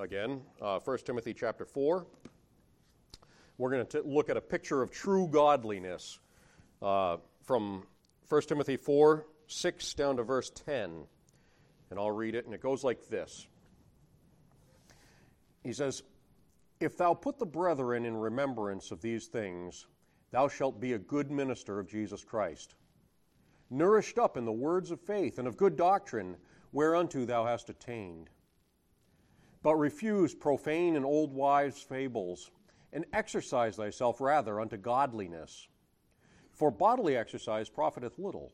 again, uh, 1 Timothy chapter 4. We're going to look at a picture of true godliness uh, from 1 Timothy 4 6 down to verse 10. And I'll read it, and it goes like this He says, If thou put the brethren in remembrance of these things, thou shalt be a good minister of Jesus Christ, nourished up in the words of faith and of good doctrine, whereunto thou hast attained. But refuse profane and old wives' fables, and exercise thyself rather unto godliness. For bodily exercise profiteth little,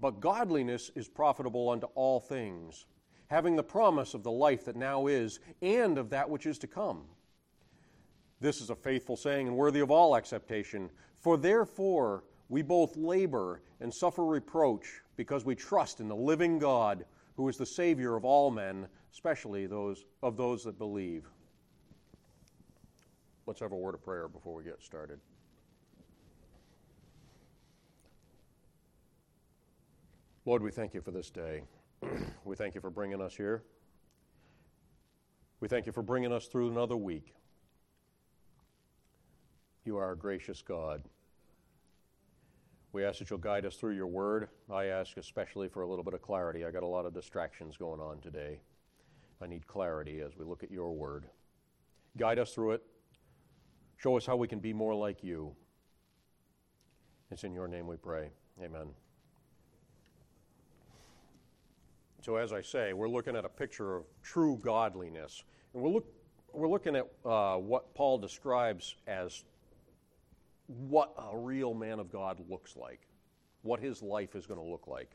but godliness is profitable unto all things, having the promise of the life that now is, and of that which is to come. This is a faithful saying and worthy of all acceptation. For therefore we both labor and suffer reproach, because we trust in the living God, who is the Savior of all men, especially those of those that believe. Let's have a word of prayer before we get started. Lord, we thank you for this day. we thank you for bringing us here. We thank you for bringing us through another week. You are a gracious God. We ask that you'll guide us through your word. I ask especially for a little bit of clarity. I got a lot of distractions going on today. I need clarity as we look at your word. Guide us through it. Show us how we can be more like you. It's in your name we pray. Amen. So, as I say, we're looking at a picture of true godliness. And we're, look, we're looking at uh, what Paul describes as what a real man of God looks like, what his life is going to look like.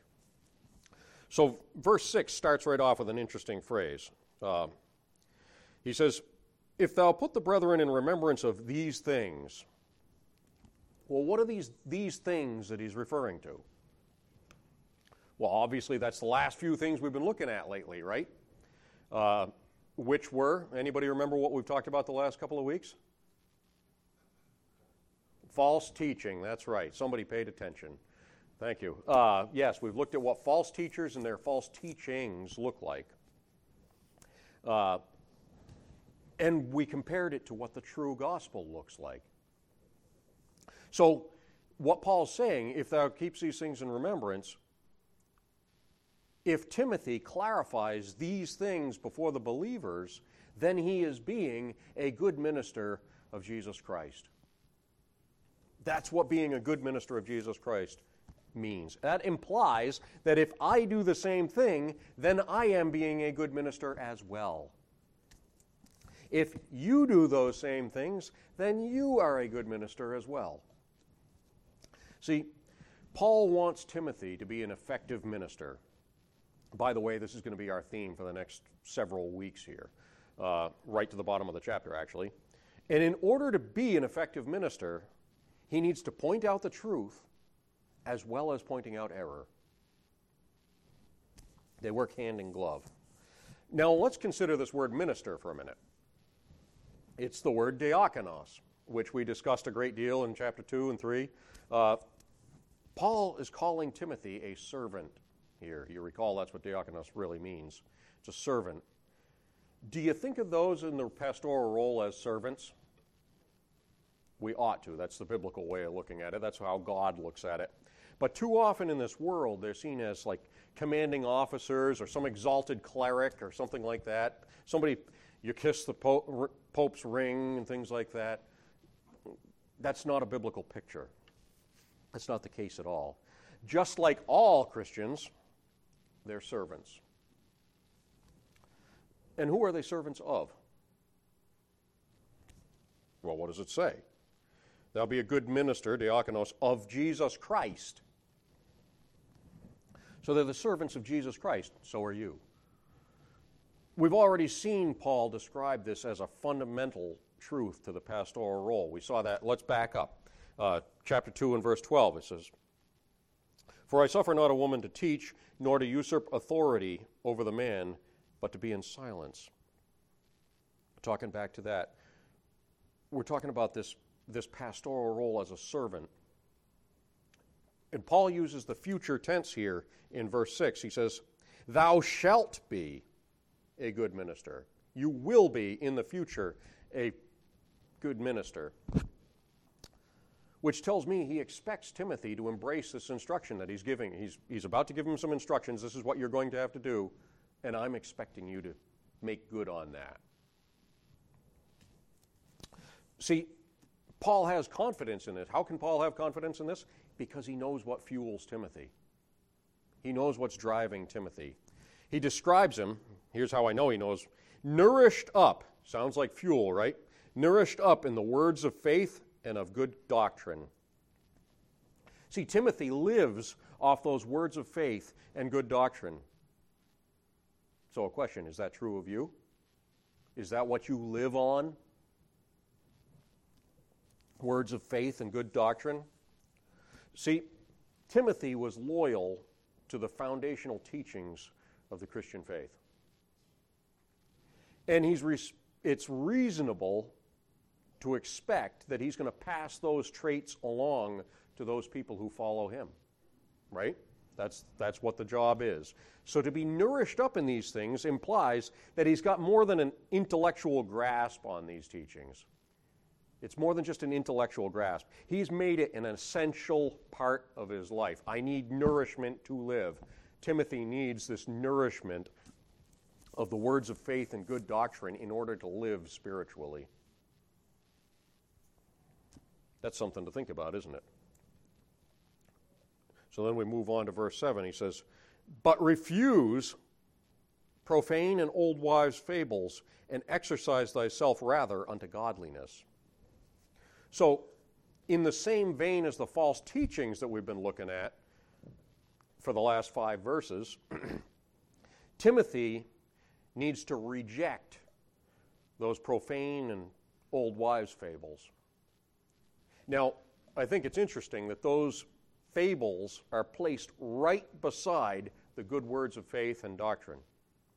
So, verse 6 starts right off with an interesting phrase. Uh, he says, If thou put the brethren in remembrance of these things, well, what are these, these things that he's referring to? Well, obviously, that's the last few things we've been looking at lately, right? Uh, which were, anybody remember what we've talked about the last couple of weeks? False teaching, that's right. Somebody paid attention. Thank you. Uh, yes, we've looked at what false teachers and their false teachings look like. Uh, and we compared it to what the true gospel looks like. So, what Paul's saying, if thou keeps these things in remembrance, if Timothy clarifies these things before the believers, then he is being a good minister of Jesus Christ. That's what being a good minister of Jesus Christ means. That implies that if I do the same thing, then I am being a good minister as well. If you do those same things, then you are a good minister as well. See, Paul wants Timothy to be an effective minister. By the way, this is going to be our theme for the next several weeks here, uh, right to the bottom of the chapter, actually. And in order to be an effective minister, he needs to point out the truth as well as pointing out error. They work hand in glove. Now, let's consider this word minister for a minute. It's the word diakonos, which we discussed a great deal in chapter 2 and 3. Uh, Paul is calling Timothy a servant here. You recall that's what diakonos really means it's a servant. Do you think of those in the pastoral role as servants? We ought to. That's the biblical way of looking at it. That's how God looks at it. But too often in this world, they're seen as like commanding officers or some exalted cleric or something like that. Somebody, you kiss the Pope, Pope's ring and things like that. That's not a biblical picture. That's not the case at all. Just like all Christians, they're servants. And who are they servants of? Well, what does it say? Thou be a good minister, diakonos, of Jesus Christ. So they're the servants of Jesus Christ. So are you. We've already seen Paul describe this as a fundamental truth to the pastoral role. We saw that. Let's back up. Uh, chapter 2 and verse 12, it says, For I suffer not a woman to teach, nor to usurp authority over the man, but to be in silence. Talking back to that, we're talking about this this pastoral role as a servant. And Paul uses the future tense here in verse 6. He says, Thou shalt be a good minister. You will be in the future a good minister. Which tells me he expects Timothy to embrace this instruction that he's giving. He's, he's about to give him some instructions. This is what you're going to have to do, and I'm expecting you to make good on that. See, Paul has confidence in this. How can Paul have confidence in this? Because he knows what fuels Timothy. He knows what's driving Timothy. He describes him, here's how I know he knows nourished up, sounds like fuel, right? Nourished up in the words of faith and of good doctrine. See, Timothy lives off those words of faith and good doctrine. So, a question is that true of you? Is that what you live on? Words of faith and good doctrine? See, Timothy was loyal to the foundational teachings of the Christian faith. And he's re- it's reasonable to expect that he's going to pass those traits along to those people who follow him. Right? That's, that's what the job is. So to be nourished up in these things implies that he's got more than an intellectual grasp on these teachings. It's more than just an intellectual grasp. He's made it an essential part of his life. I need nourishment to live. Timothy needs this nourishment of the words of faith and good doctrine in order to live spiritually. That's something to think about, isn't it? So then we move on to verse 7. He says, But refuse profane and old wives' fables, and exercise thyself rather unto godliness. So, in the same vein as the false teachings that we've been looking at for the last five verses, Timothy needs to reject those profane and old wives' fables. Now, I think it's interesting that those fables are placed right beside the good words of faith and doctrine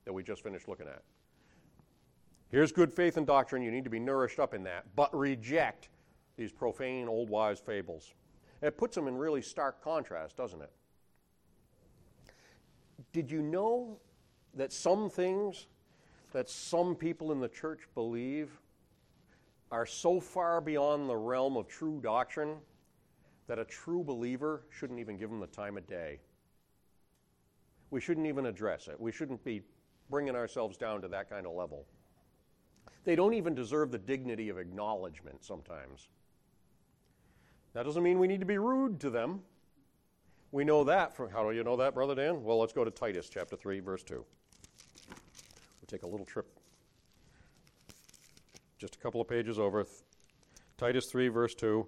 that we just finished looking at. Here's good faith and doctrine. You need to be nourished up in that, but reject these profane old wives' fables. It puts them in really stark contrast, doesn't it? Did you know that some things that some people in the church believe are so far beyond the realm of true doctrine that a true believer shouldn't even give them the time of day? We shouldn't even address it. We shouldn't be bringing ourselves down to that kind of level. They don't even deserve the dignity of acknowledgement sometimes. That doesn't mean we need to be rude to them. We know that from how do you know that, Brother Dan? Well, let's go to Titus chapter 3, verse 2. We'll take a little trip just a couple of pages over. Titus 3, verse 2,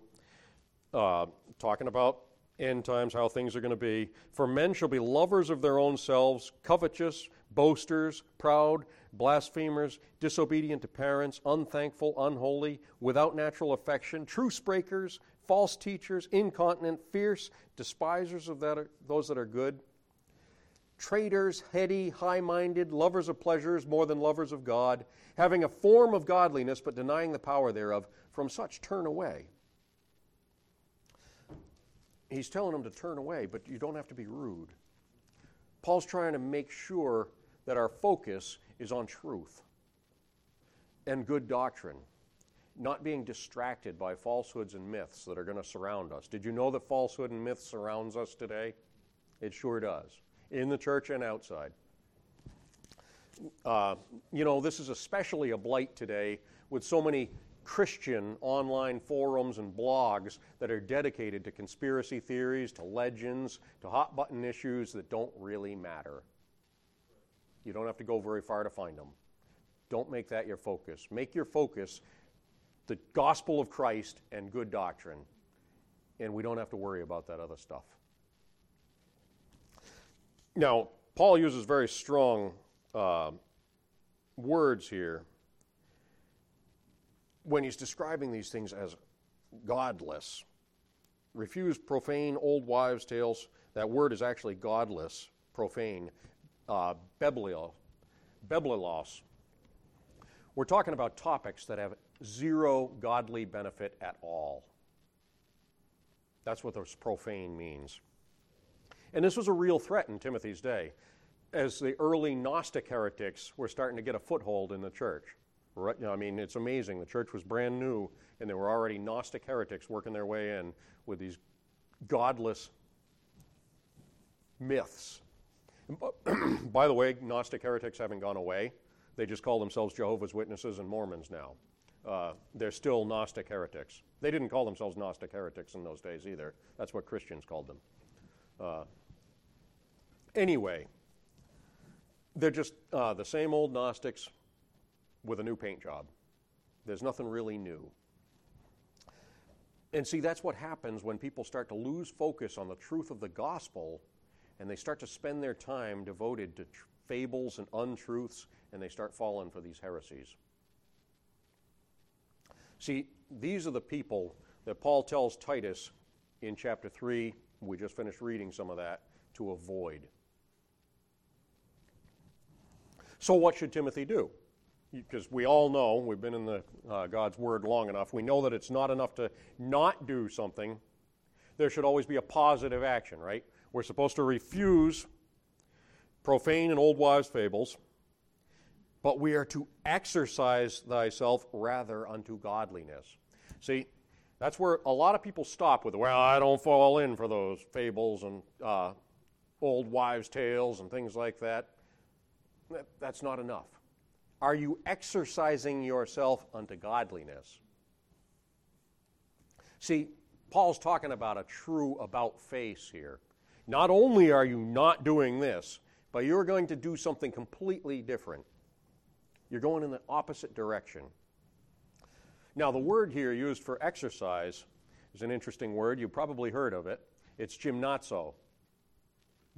uh, talking about end times, how things are going to be. For men shall be lovers of their own selves, covetous, boasters, proud, blasphemers, disobedient to parents, unthankful, unholy, without natural affection, truce breakers, false teachers, incontinent, fierce, despisers of that those that are good, traitors, heady, high minded, lovers of pleasures more than lovers of God, having a form of godliness but denying the power thereof. From such turn away. He's telling them to turn away, but you don't have to be rude. Paul's trying to make sure that our focus is on truth and good doctrine not being distracted by falsehoods and myths that are going to surround us. Did you know that falsehood and myth surrounds us today? It sure does, in the church and outside. Uh, you know, this is especially a blight today with so many Christian online forums and blogs that are dedicated to conspiracy theories, to legends, to hot button issues that don't really matter. You don't have to go very far to find them. Don't make that your focus. Make your focus the gospel of Christ and good doctrine, and we don't have to worry about that other stuff. Now, Paul uses very strong uh, words here when he's describing these things as godless. Refuse profane old wives' tales. That word is actually godless, profane. Uh, beblio, beblilos. We're talking about topics that have zero godly benefit at all. That's what this profane means. And this was a real threat in Timothy's day. as the early Gnostic heretics were starting to get a foothold in the church. Right, I mean, it's amazing. The church was brand new, and there were already Gnostic heretics working their way in with these godless myths. By the way, Gnostic heretics haven't gone away. They just call themselves Jehovah's Witnesses and Mormons now. Uh, they're still Gnostic heretics. They didn't call themselves Gnostic heretics in those days either. That's what Christians called them. Uh, anyway, they're just uh, the same old Gnostics with a new paint job. There's nothing really new. And see, that's what happens when people start to lose focus on the truth of the gospel and they start to spend their time devoted to tr- fables and untruths and they start falling for these heresies. See, these are the people that Paul tells Titus in chapter 3. We just finished reading some of that to avoid. So, what should Timothy do? Because we all know, we've been in the, uh, God's Word long enough, we know that it's not enough to not do something. There should always be a positive action, right? We're supposed to refuse profane and old wives' fables, but we are to exercise thyself rather unto godliness. See, that's where a lot of people stop with, well, I don't fall in for those fables and uh, old wives' tales and things like that that's not enough. Are you exercising yourself unto godliness? See, Paul's talking about a true about face here. Not only are you not doing this, but you're going to do something completely different. You're going in the opposite direction. Now, the word here used for exercise is an interesting word. You've probably heard of it. It's gymnazo.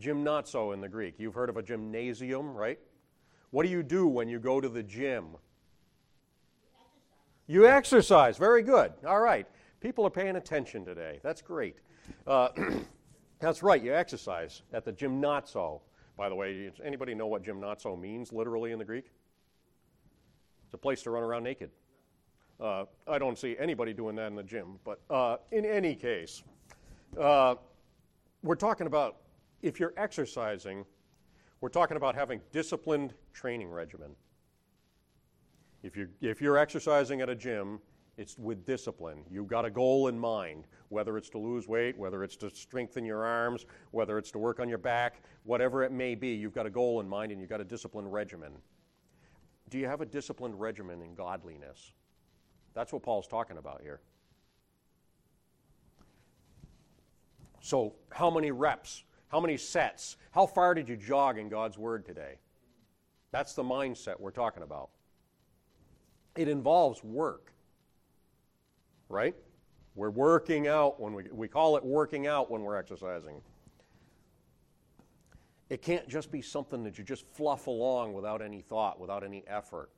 Gymnazo in the Greek. You've heard of a gymnasium, right? What do you do when you go to the gym? You exercise. Very good. All right. People are paying attention today. That's great. Uh, that's right. You exercise at the gymnazo. By the way, does anybody know what gymnazo means literally in the Greek? It's a place to run around naked. Uh, I don't see anybody doing that in the gym, but uh, in any case, uh, we're talking about if you're exercising, we're talking about having disciplined training regimen. If you're, if you're exercising at a gym, it's with discipline. You've got a goal in mind, whether it's to lose weight, whether it's to strengthen your arms, whether it's to work on your back, whatever it may be, you've got a goal in mind and you've got a disciplined regimen. Do you have a disciplined regimen in godliness? That's what Paul's talking about here. So, how many reps? How many sets? How far did you jog in God's Word today? That's the mindset we're talking about. It involves work, right? We're working out when we, we call it working out when we're exercising. It can't just be something that you just fluff along without any thought, without any effort.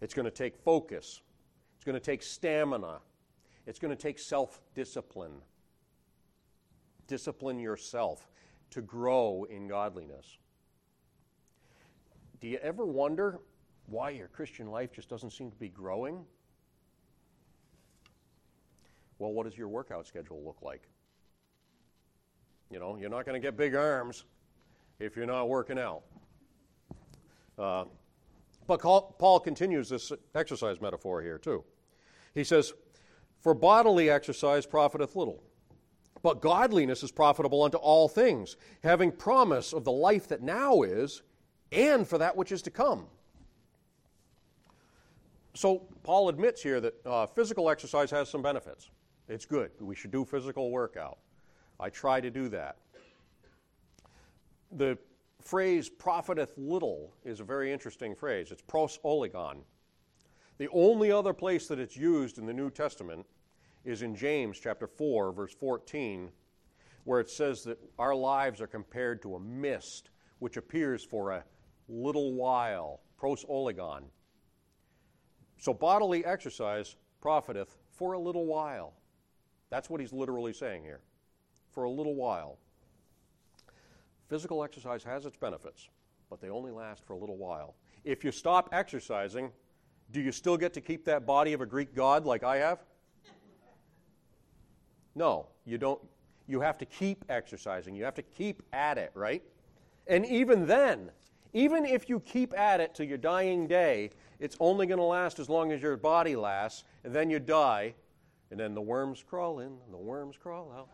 It's going to take focus, it's going to take stamina, it's going to take self discipline discipline yourself to grow in godliness. Do you ever wonder why your Christian life just doesn't seem to be growing? Well, what does your workout schedule look like? You know, you're not going to get big arms if you're not working out. Uh, but Paul continues this exercise metaphor here, too. He says, For bodily exercise profiteth little but godliness is profitable unto all things, having promise of the life that now is and for that which is to come. So, Paul admits here that uh, physical exercise has some benefits. It's good. We should do physical workout. I try to do that. The phrase profiteth little is a very interesting phrase. It's pros oligon. The only other place that it's used in the New Testament is in James chapter 4, verse 14, where it says that our lives are compared to a mist which appears for a little while, pros oligon. So bodily exercise profiteth for a little while. That's what he's literally saying here. For a little while. Physical exercise has its benefits, but they only last for a little while. If you stop exercising, do you still get to keep that body of a Greek god like I have? No, you don't. You have to keep exercising. You have to keep at it, right? And even then, even if you keep at it to your dying day, it's only going to last as long as your body lasts, and then you die, and then the worms crawl in, the worms crawl out.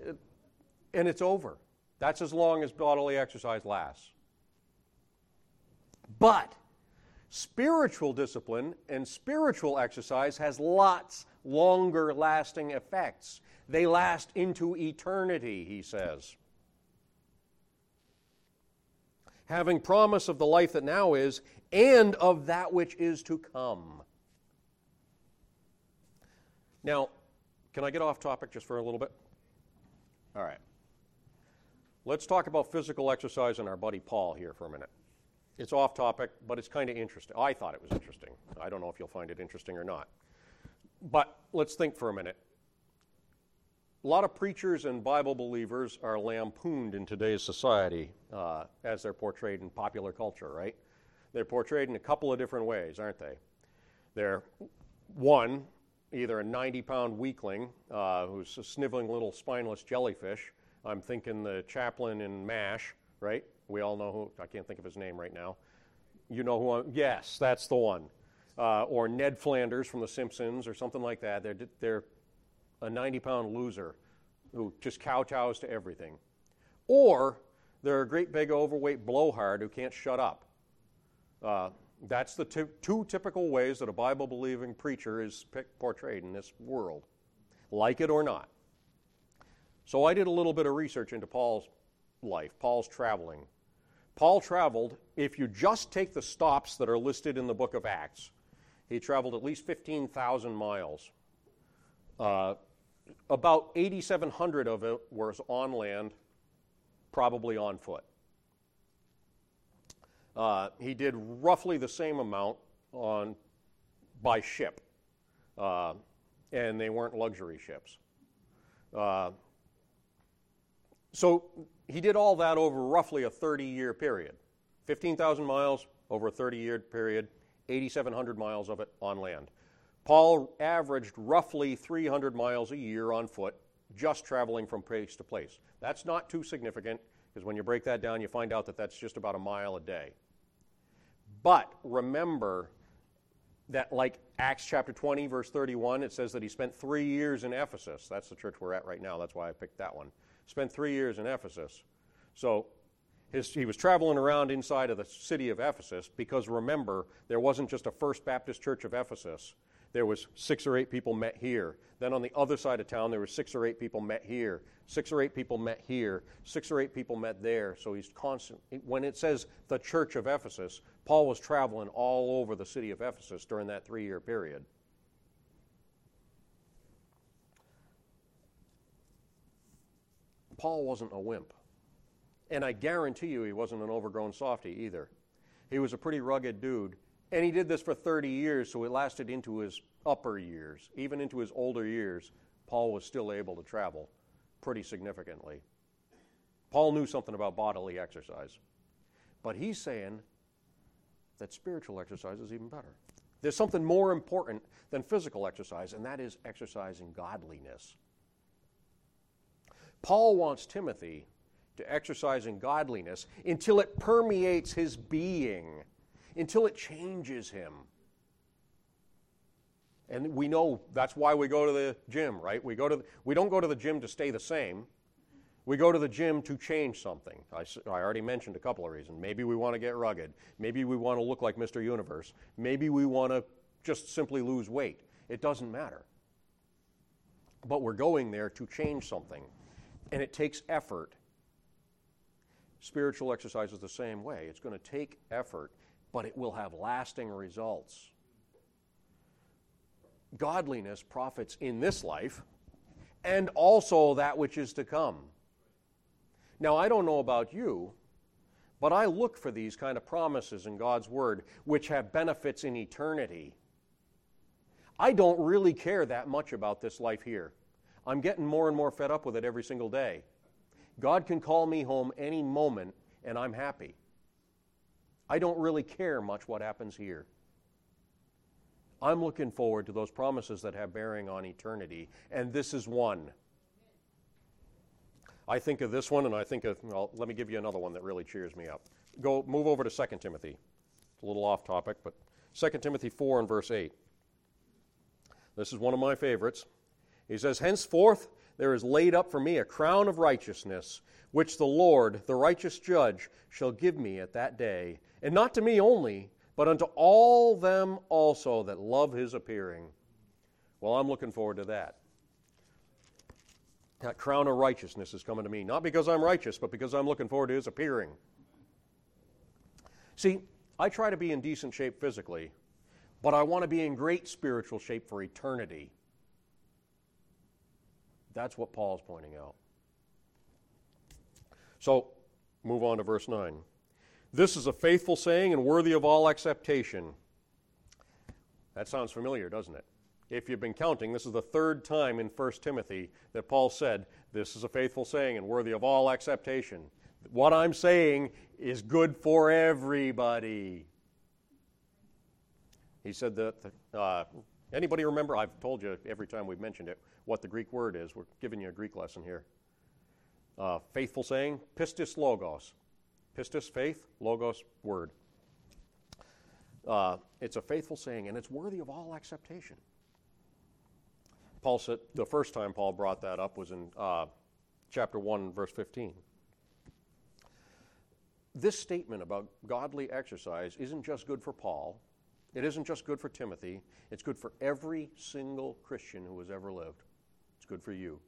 It, and it's over. That's as long as bodily exercise lasts. But spiritual discipline and spiritual exercise has lots longer lasting effects. They last into eternity, he says. Having promise of the life that now is and of that which is to come. Now, can I get off topic just for a little bit? All right. Let's talk about physical exercise and our buddy Paul here for a minute. It's off topic, but it's kind of interesting. I thought it was interesting. I don't know if you'll find it interesting or not. But let's think for a minute. A lot of preachers and Bible believers are lampooned in today's society uh, as they're portrayed in popular culture, right? They're portrayed in a couple of different ways, aren't they? They're, one, either a 90 pound weakling uh, who's a sniveling little spineless jellyfish. I'm thinking the chaplain in MASH, right? We all know who, I can't think of his name right now. You know who I'm, yes, that's the one. Uh, or Ned Flanders from The Simpsons or something like that. They're, they're a 90 pound loser who just kowtows to everything. Or they're a great big overweight blowhard who can't shut up. Uh, that's the t- two typical ways that a Bible believing preacher is portrayed in this world, like it or not. So I did a little bit of research into Paul's life, Paul's traveling. Paul traveled, if you just take the stops that are listed in the book of Acts, he traveled at least 15,000 miles. Uh, about 8,700 of it was on land, probably on foot. Uh, he did roughly the same amount on by ship, uh, and they weren't luxury ships. Uh, so he did all that over roughly a 30 year period 15,000 miles over a 30 year period, 8,700 miles of it on land. Paul averaged roughly 300 miles a year on foot, just traveling from place to place. That's not too significant because when you break that down, you find out that that's just about a mile a day. But remember that, like Acts chapter 20, verse 31, it says that he spent three years in Ephesus. That's the church we're at right now. That's why I picked that one. Spent three years in Ephesus. So his, he was traveling around inside of the city of Ephesus because remember, there wasn't just a First Baptist Church of Ephesus. There was six or eight people met here. Then on the other side of town, there were six or eight people met here. Six or eight people met here. Six or eight people met there. So he's constant. When it says the church of Ephesus, Paul was traveling all over the city of Ephesus during that three year period. Paul wasn't a wimp. And I guarantee you he wasn't an overgrown softy either. He was a pretty rugged dude. And he did this for 30 years, so it lasted into his upper years. Even into his older years, Paul was still able to travel pretty significantly. Paul knew something about bodily exercise. But he's saying that spiritual exercise is even better. There's something more important than physical exercise, and that is exercising godliness. Paul wants Timothy to exercise in godliness until it permeates his being, until it changes him. And we know that's why we go to the gym, right? We, go to the, we don't go to the gym to stay the same. We go to the gym to change something. I, I already mentioned a couple of reasons. Maybe we want to get rugged. Maybe we want to look like Mr. Universe. Maybe we want to just simply lose weight. It doesn't matter. But we're going there to change something. And it takes effort. Spiritual exercise is the same way. It's going to take effort, but it will have lasting results. Godliness profits in this life and also that which is to come. Now, I don't know about you, but I look for these kind of promises in God's Word which have benefits in eternity. I don't really care that much about this life here. I'm getting more and more fed up with it every single day. God can call me home any moment, and I'm happy. I don't really care much what happens here. I'm looking forward to those promises that have bearing on eternity, and this is one. I think of this one, and I think of, well, let me give you another one that really cheers me up. Go, move over to 2 Timothy. It's a little off topic, but 2 Timothy 4 and verse 8. This is one of my favorites. He says, Henceforth there is laid up for me a crown of righteousness, which the Lord, the righteous judge, shall give me at that day, and not to me only, but unto all them also that love his appearing. Well, I'm looking forward to that. That crown of righteousness is coming to me, not because I'm righteous, but because I'm looking forward to his appearing. See, I try to be in decent shape physically, but I want to be in great spiritual shape for eternity. That's what Paul's pointing out. So, move on to verse 9. This is a faithful saying and worthy of all acceptation. That sounds familiar, doesn't it? If you've been counting, this is the third time in 1 Timothy that Paul said, This is a faithful saying and worthy of all acceptation. What I'm saying is good for everybody. He said that, uh, anybody remember? I've told you every time we've mentioned it what the Greek word is. We're giving you a Greek lesson here. Uh, faithful saying, pistis logos. Pistis, faith, logos, word. Uh, it's a faithful saying, and it's worthy of all acceptation. Paul said the first time Paul brought that up was in uh, chapter 1, verse 15. This statement about godly exercise isn't just good for Paul, it isn't just good for Timothy, it's good for every single Christian who has ever lived. It's good for you,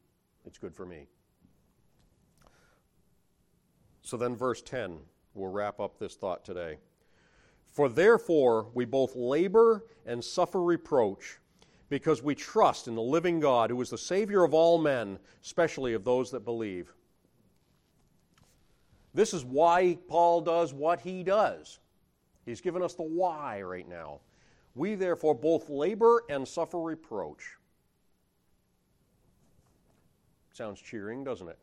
it's good for me. So then, verse 10 will wrap up this thought today. For therefore we both labor and suffer reproach because we trust in the living God who is the Savior of all men, especially of those that believe. This is why Paul does what he does. He's given us the why right now. We therefore both labor and suffer reproach. Sounds cheering, doesn't it?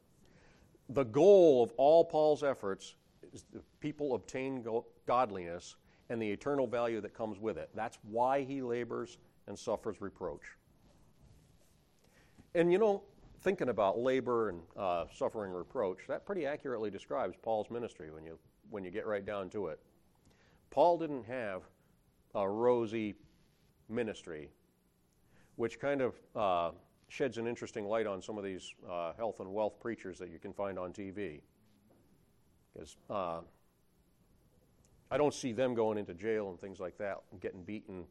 The goal of all Paul's efforts is that people obtain godliness and the eternal value that comes with it. That's why he labors and suffers reproach. And you know, thinking about labor and uh, suffering reproach, that pretty accurately describes Paul's ministry when you, when you get right down to it. Paul didn't have a rosy ministry, which kind of uh, sheds an interesting light on some of these uh, health and wealth preachers that you can find on TV. Because uh, I don't see them going into jail and things like that and getting beaten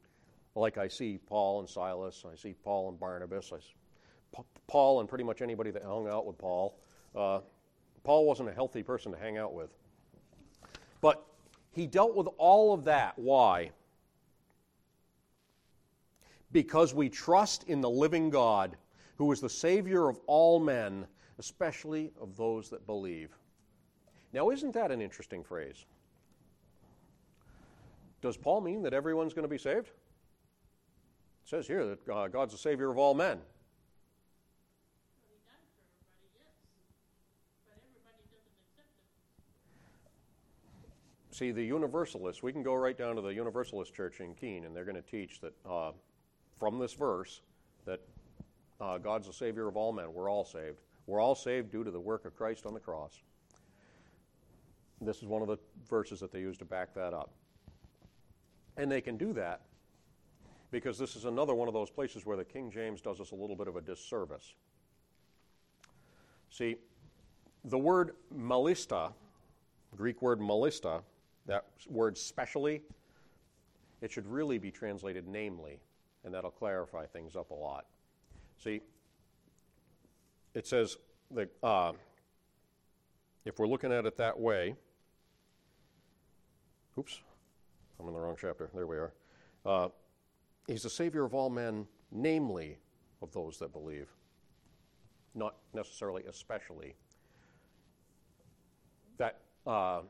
like I see Paul and Silas, I see Paul and Barnabas, I see Paul and pretty much anybody that hung out with Paul. Uh, Paul wasn't a healthy person to hang out with. But he dealt with all of that. Why? Because we trust in the living God, who is the Savior of all men, especially of those that believe. Now, isn't that an interesting phrase? Does Paul mean that everyone's going to be saved? It says here that uh, God's the Savior of all men. See, the Universalists, we can go right down to the Universalist church in Keene, and they're going to teach that uh, from this verse that uh, God's the Savior of all men. We're all saved. We're all saved due to the work of Christ on the cross. This is one of the verses that they use to back that up. And they can do that because this is another one of those places where the King James does us a little bit of a disservice. See, the word malista, Greek word malista, that word specially, it should really be translated namely, and that'll clarify things up a lot. See, it says that uh, if we're looking at it that way, oops, I'm in the wrong chapter. There we are. Uh, He's the Savior of all men, namely of those that believe, not necessarily especially. That uh,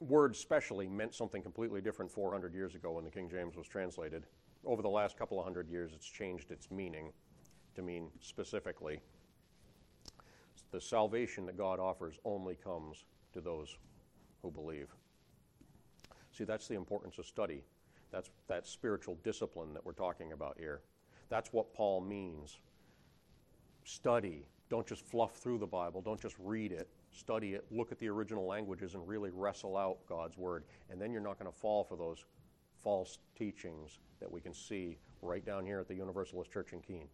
word specially meant something completely different 400 years ago when the King James was translated. Over the last couple of hundred years, it's changed its meaning to mean specifically. The salvation that God offers only comes to those who believe. See, that's the importance of study. That's that spiritual discipline that we're talking about here. That's what Paul means. Study. Don't just fluff through the Bible. Don't just read it. Study it. Look at the original languages and really wrestle out God's Word. And then you're not going to fall for those false teachings that we can see right down here at the Universalist Church in Keene,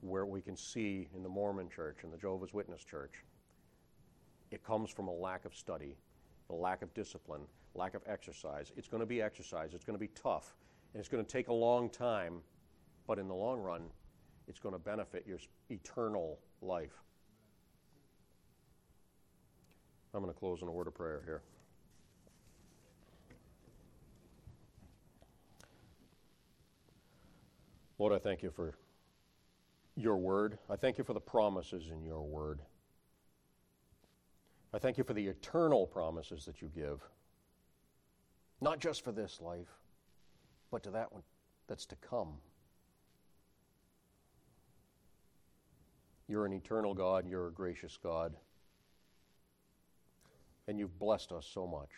where we can see in the Mormon Church and the Jehovah's Witness Church. It comes from a lack of study, a lack of discipline, lack of exercise. It's going to be exercise. It's going to be tough. And it's going to take a long time, but in the long run, it's going to benefit your eternal life. I'm going to close in a word of prayer here. Lord, I thank you for your word. I thank you for the promises in your word. I thank you for the eternal promises that you give, not just for this life, but to that one that's to come. You're an eternal God, you're a gracious God, and you've blessed us so much.